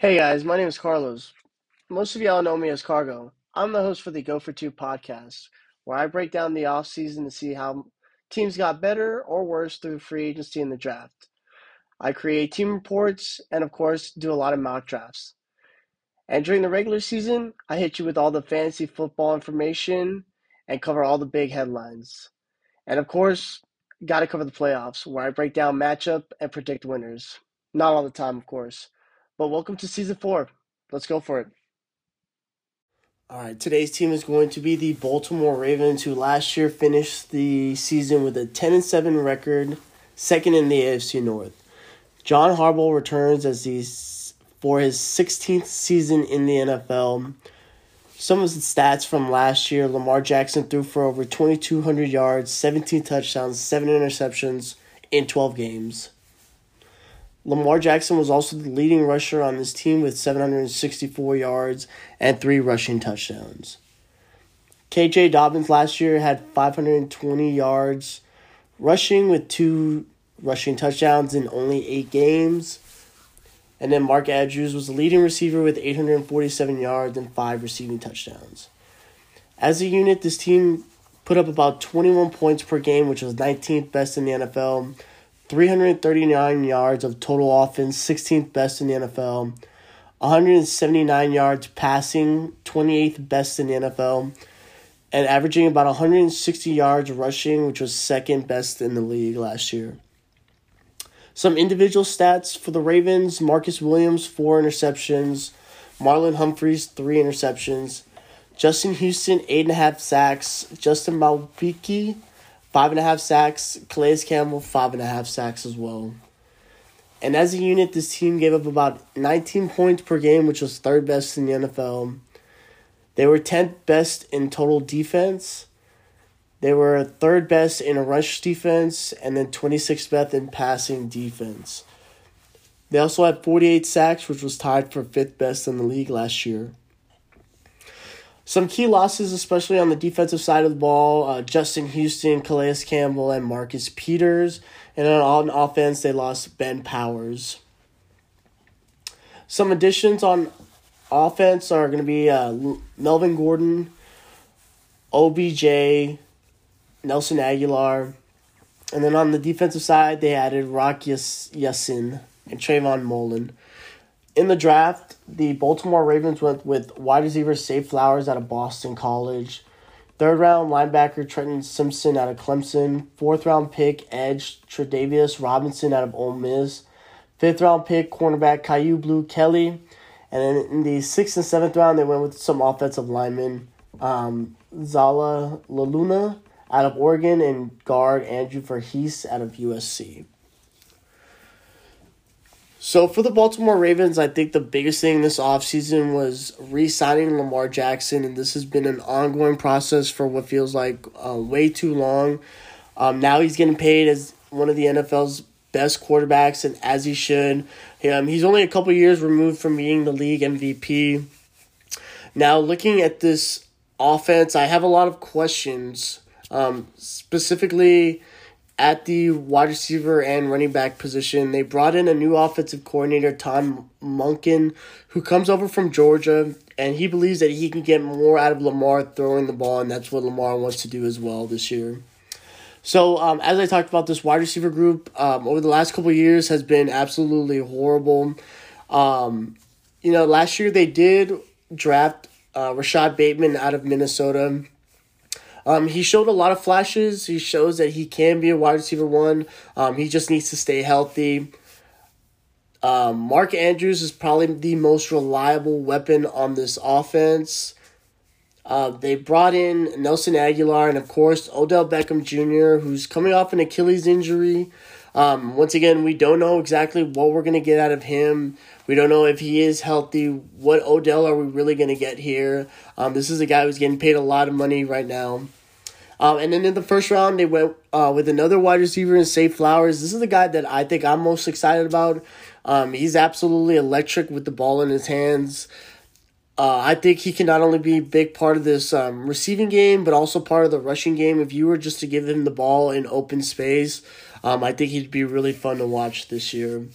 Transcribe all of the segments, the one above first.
Hey guys, my name is Carlos. Most of y'all know me as Cargo. I'm the host for the Go for Two podcast, where I break down the offseason to see how teams got better or worse through free agency and the draft. I create team reports and, of course, do a lot of mock drafts. And during the regular season, I hit you with all the fantasy football information and cover all the big headlines. And, of course, got to cover the playoffs, where I break down matchup and predict winners. Not all the time, of course. But welcome to season four. Let's go for it. All right, today's team is going to be the Baltimore Ravens, who last year finished the season with a 10 and 7 record, second in the AFC North. John Harbaugh returns as the for his 16th season in the NFL. Some of the stats from last year Lamar Jackson threw for over 2,200 yards, 17 touchdowns, 7 interceptions in 12 games. Lamar Jackson was also the leading rusher on this team with 764 yards and three rushing touchdowns. KJ Dobbins last year had 520 yards rushing with two rushing touchdowns in only eight games. And then Mark Andrews was the leading receiver with 847 yards and five receiving touchdowns. As a unit, this team put up about 21 points per game, which was 19th best in the NFL 339 yards of total offense, 16th best in the NFL. 179 yards passing, 28th best in the NFL. And averaging about 160 yards rushing, which was second best in the league last year. Some individual stats for the Ravens Marcus Williams, four interceptions. Marlon Humphreys, three interceptions. Justin Houston, eight and a half sacks. Justin Madubuike, five and a half sacks. Calais Campbell, five and a half sacks as well. And as a unit, this team gave up about 19 points per game, which was third best in the NFL. They were 10th best in total defense. They were third best in rush defense and then 26th best in passing defense. They also had 48 sacks, which was tied for fifth best in the league last year. Some key losses, especially on the defensive side of the ball uh, Justin Houston, Calais Campbell, and Marcus Peters. And on offense, they lost Ben Powers. Some additions on offense are going to be uh, Melvin Gordon, OBJ, Nelson Agholor. And then on the defensive side, they added Rock Ya-Sin and Trayvon Mullen. In the draft, the Baltimore Ravens went with wide receiver Zay Flowers out of Boston College. Third round linebacker Trenton Simpson out of Clemson. Fourth round pick edge Tre'Davious Robinson out of Ole Miss. Fifth round pick cornerback Kyu Blue Kelly. And then in the sixth and seventh round, they went with some offensive linemen. Um, Zala LaLuna out of Oregon and guard Andrew Vorhees out of USC. So for the Baltimore Ravens, I think the biggest thing this offseason was re-signing Lamar Jackson, and this has been an ongoing process for what feels like uh, way too long. Um, now he's getting paid as one of the NFL's best quarterbacks, and as he should. Um, he's only a couple years removed from being the league MVP. Now, looking at this offense, I have a lot of questions, um, specifically at the wide receiver and running back position. They brought in a new offensive coordinator, Todd Monken, who comes over from Georgia, and he believes that he can get more out of Lamar throwing the ball, and that's what Lamar wants to do as well this year. So, um, as I talked about, this wide receiver group um, over the last couple years has been absolutely horrible. Um, you know, last year they did draft uh, Rashod Bateman out of Minnesota. Um, he showed a lot of flashes. He shows that he can be a wide receiver one. Um, he just needs to stay healthy. Um, Mark Andrews is probably the most reliable weapon on this offense. Uh, they brought in Nelson Agholor and, of course, Odell Beckham Jr., who's coming off an Achilles injury. Um, once again, we don't know exactly what we're going to get out of him. We don't know if he is healthy. What Odell are we really going to get here? Um, this is a guy who's getting paid a lot of money right now. Um, and then in the first round, they went uh, with another wide receiver in Zay Flowers. This is the guy that I think I'm most excited about. Um, he's absolutely electric with the ball in his hands. Uh, I think he can not only be a big part of this um, receiving game, but also part of the rushing game. If you were just to give him the ball in open space, um, I think he'd be really fun to watch this year.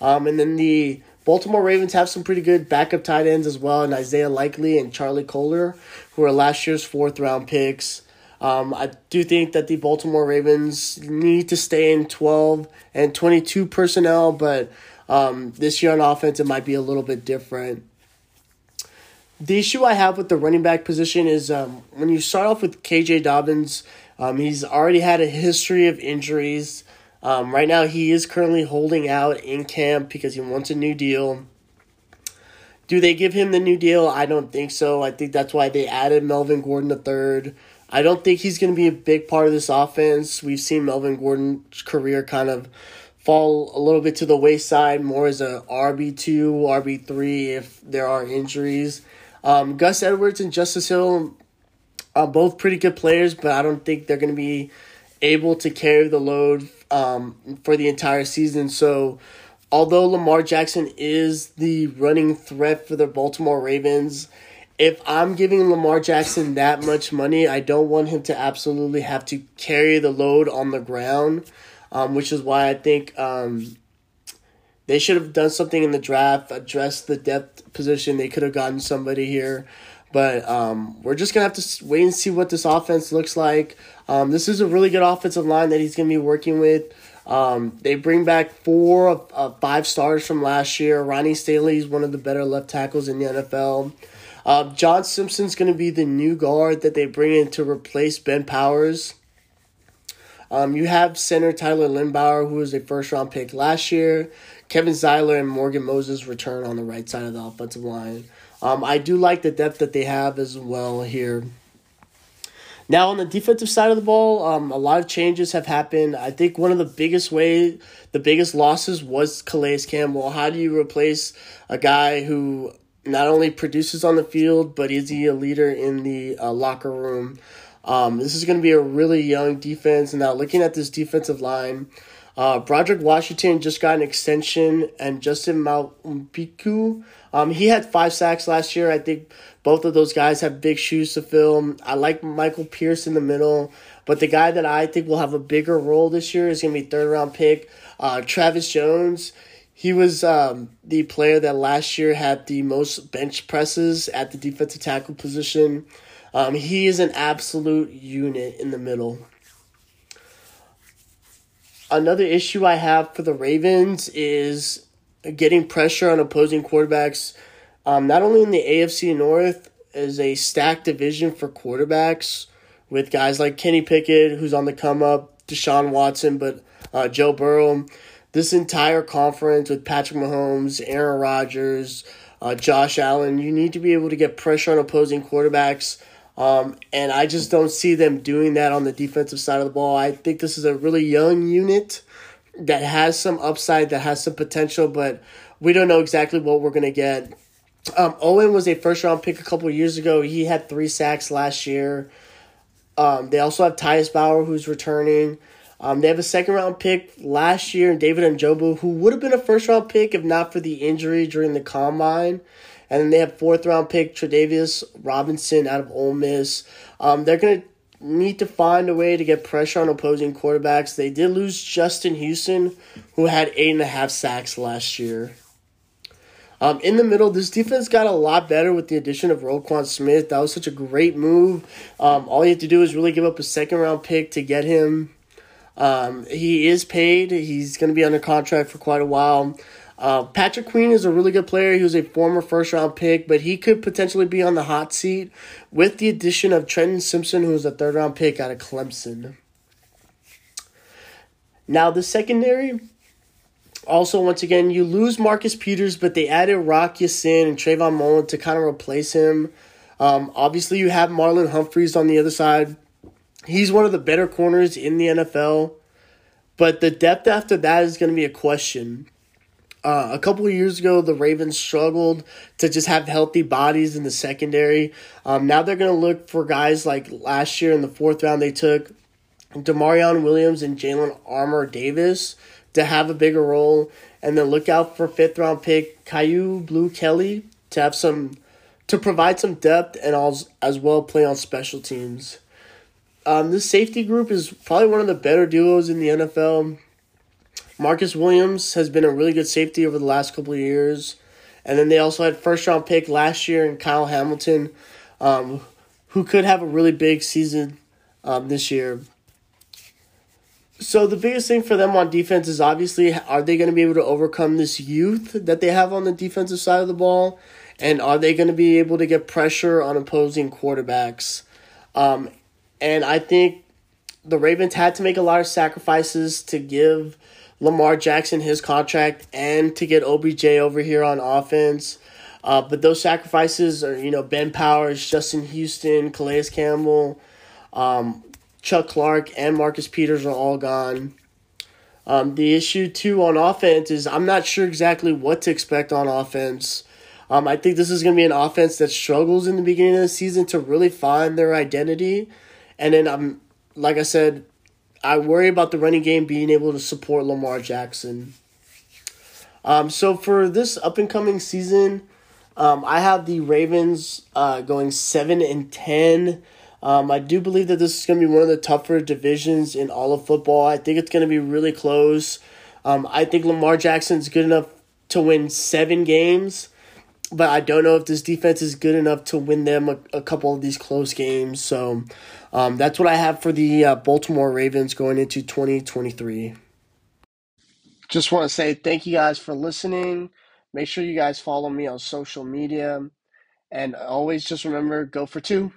Um, and then the Baltimore Ravens have some pretty good backup tight ends as well, and Isaiah Likely and Charlie Kolar, who are last year's fourth round picks. Um, I do think that the Baltimore Ravens need to stay in 12 and 22 personnel, but um, this year on offense, it might be a little bit different. The issue I have with the running back position is um, when you start off with KJ Dobbins, um, he's already had a history of injuries. Um, right now, he is currently holding out in camp because he wants a new deal. Do they give him the new deal? I don't think so. I think that's why they added Melvin Gordon III. I don't think he's going to be a big part of this offense. We've seen Melvin Gordon's career kind of fall a little bit to the wayside, more as a RB two, RB three if there are injuries. Um, Gus Edwards and Justice Hill are both pretty good players, but I don't think they're going to be able to carry the load um, for the entire season. So, although Lamar Jackson is the running threat for the Baltimore Ravens, if I'm giving Lamar Jackson that much money, I don't want him to absolutely have to carry the load on the ground, um, which is why I think um, they should have done something in the draft, addressed the depth position. They could have gotten somebody here. But um, we're just going to have to wait and see what this offense looks like. Um, this is a really good offensive line that he's going to be working with. Um, they bring back four uh, five stars from last year. Ronnie Stanley is one of the better left tackles in the NFL. Uh, John Simpson's going to be the new guard that they bring in to replace Ben Powers. Um, you have center Tyler Linderbaum, who was a first round pick last year. Kevin Zeitler and Morgan Moses return on the right side of the offensive line. Um, I do like the depth that they have as well here. Now on the defensive side of the ball, um, a lot of changes have happened. I think one of the biggest way, the biggest losses was Calais Campbell. How do you replace a guy who not only produces on the field, but is he a leader in the uh, locker room? Um, this is going to be a really young defense. Now, looking at this defensive line, uh, Broderick Washington just got an extension, and Justin Madubuike, um, he had five sacks last year. I think both of those guys have big shoes to fill. I like Michael Pierce in the middle, but the guy that I think will have a bigger role this year is going to be third round pick uh, Travis Jones. He was um, the player that last year had the most bench presses at the defensive tackle position. Um, he is an absolute unit in the middle. Another issue I have for the Ravens is getting pressure on opposing quarterbacks. Um, not only in the AFC North is a stacked division for quarterbacks with guys like Kenny Pickett, who's on the come up, Deshaun Watson, but uh, Joe Burrow this entire conference with Patrick Mahomes, Aaron Rodgers, uh, Josh Allen, you need to be able to get pressure on opposing quarterbacks. Um, and I just don't see them doing that on the defensive side of the ball. I think this is a really young unit that has some upside, that has some potential, but we don't know exactly what we're going to get. Um, Oweh was a first round pick a couple years ago. He had three sacks last year. Um, they also have Tyus Bowser, who's returning. Um, they have a second round pick last year, in David Ojabo, who would have been a first round pick if not for the injury during the combine. And then they have fourth round pick Tre'Davious Robinson out of Ole Miss. Um, they're gonna need to find a way to get pressure on opposing quarterbacks. They did lose Justin Houston, who had eight and a half sacks last year. Um, in the middle, this defense got a lot better with the addition of Roquan Smith. That was such a great move. Um, all you have to do is really give up a second round pick to get him. Um, he is paid. He's going to be under contract for quite a while. Uh, Patrick Queen is a really good player. He was a former first round pick, but he could potentially be on the hot seat with the addition of Trenton Simpson, who was a third round pick out of Clemson. Now, the secondary, also, once again, you lose Marcus Peters, but they added Rock Ya-Sin and Trayvon Mullen to kind of replace him. Um, obviously, you have Marlon Humphreys on the other side. He's one of the better corners in the NFL, but the depth after that is going to be a question. Uh, a couple of years ago, the Ravens struggled to just have healthy bodies in the secondary. Um, now they're going to look for guys like last year in the fourth round they took Damarion Williams and Jalen Armour Davis to have a bigger role, and then look out for fifth round pick Kyu Blue Kelly to have some to provide some depth and as, as well play on special teams. Um, this safety group is probably one of the better duos in the NFL. Marcus Williams has been a really good safety over the last couple of years. And then they also had first round pick last year in Kyle Hamilton, um, who could have a really big season um, this year. So the biggest thing for them on defense is obviously are they going to be able to overcome this youth that they have on the defensive side of the ball, and are they going to be able to get pressure on opposing quarterbacks? Um, and I think the Ravens had to make a lot of sacrifices to give Lamar Jackson his contract and to get OBJ over here on offense. Uh, but those sacrifices are, you know, Ben Powers, Justin Houston, Calais Campbell, um, Chuck Clark, and Marcus Peters are all gone. Um, the issue, too, on offense is I'm not sure exactly what to expect on offense. Um, I think this is going to be an offense that struggles in the beginning of the season to really find their identity. And then I'm like I said, I worry about the running game being able to support Lamar Jackson. Um, so for this up and coming season, um, I have the Ravens uh, going seven and ten. Um, I do believe that this is going to be one of the tougher divisions in all of football. I think it's going to be really close. Um, I think Lamar Jackson's good enough to win seven games but I don't know if this defense is good enough to win them a, a couple of these close games. So um, that's what I have for the uh, Baltimore Ravens going into 2023. Just want to say thank you guys for listening. Make sure you guys follow me on social media. And always just remember go for two.